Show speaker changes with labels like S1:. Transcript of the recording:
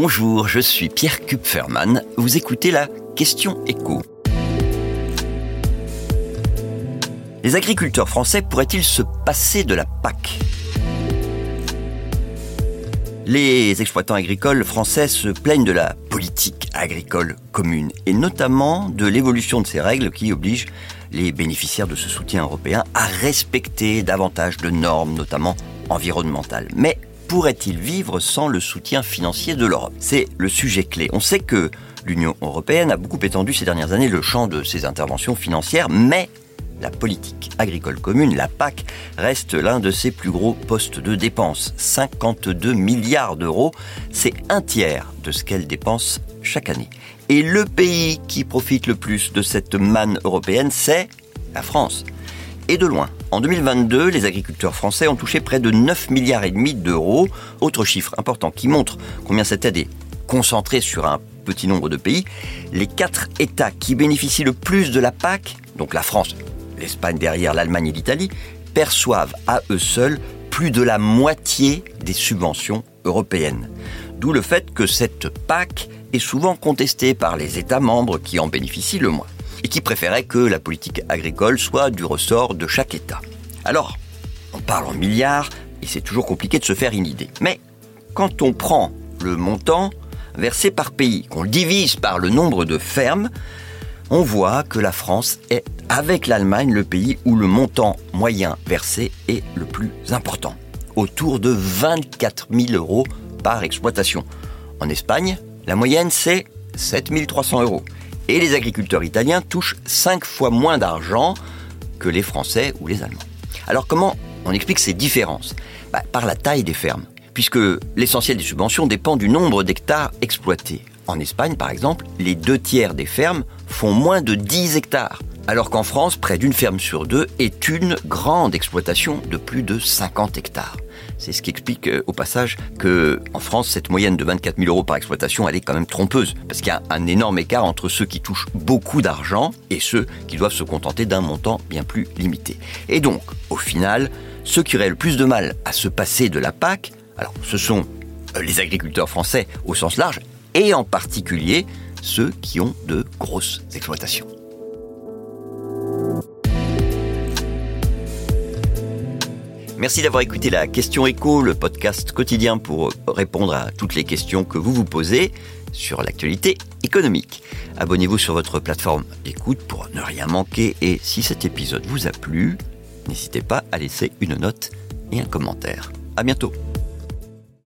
S1: Bonjour, je suis Pierre Kupferman. Vous écoutez la question écho. Les agriculteurs français pourraient-ils se passer de la PAC? Les exploitants agricoles français se plaignent de la politique agricole commune et notamment de l'évolution de ces règles qui obligent les bénéficiaires de ce soutien européen à respecter davantage de normes, notamment environnementales. Mais pourrait-il vivre sans le soutien financier de l'Europe? C'est le sujet clé. On sait que l'Union européenne a beaucoup étendu ces dernières années le champ de ses interventions financières, mais la politique agricole commune, la PAC, reste l'un de ses plus gros postes de dépenses. 52 milliards d'euros, c'est un tiers de ce qu'elle dépense chaque année. Et le pays qui profite le plus de cette manne européenne, c'est la France. Et de loin. En 2022, les agriculteurs français ont touché près de 9 milliards et demi d'euros. Autre chiffre important qui montre combien cette aide est concentrée sur un petit nombre de pays. Les quatre États qui bénéficient le plus de la PAC, donc la France, l'Espagne derrière l'Allemagne et l'Italie, perçoivent à eux seuls plus de la moitié des subventions européennes. D'où le fait que cette PAC est souvent contestée par les États membres qui en bénéficient le moins et qui préféraient que la politique agricole soit du ressort de chaque État. Alors, on parle en milliards et c'est toujours compliqué de se faire une idée. Mais quand on prend le montant versé par pays, qu'on le divise par le nombre de fermes, on voit que la France est, avec l'Allemagne, le pays où le montant moyen versé est le plus important, autour de 24 000 euros par exploitation. En Espagne, la moyenne, c'est 7300 euros. Et les agriculteurs italiens touchent 5 fois moins d'argent que les Français ou les Allemands. Alors comment on explique ces différences? Bah, Par la taille des fermes, puisque l'essentiel des subventions dépend du nombre d'hectares exploités. En Espagne, par exemple, les deux tiers des fermes font moins de 10 hectares alors qu'en France, près d'une ferme sur deux est une grande exploitation de plus de 50 hectares. C'est ce qui explique euh, au passage que en France, cette moyenne de 24 000 euros par exploitation, elle est quand même trompeuse, parce qu'il y a un énorme écart entre ceux qui touchent beaucoup d'argent et ceux qui doivent se contenter d'un montant bien plus limité. Et donc, au final, ceux qui auraient le plus de mal à se passer de la PAC, alors ce sont euh, les agriculteurs français au sens large, et en particulier ceux qui ont de grosses exploitations. Merci d'avoir écouté la question écho, le podcast quotidien pour répondre à toutes les questions que vous vous posez sur l'actualité économique. Abonnez-vous sur votre plateforme d'écoute pour ne rien manquer et si cet épisode vous a plu, n'hésitez pas à laisser une note et un commentaire. À bientôt.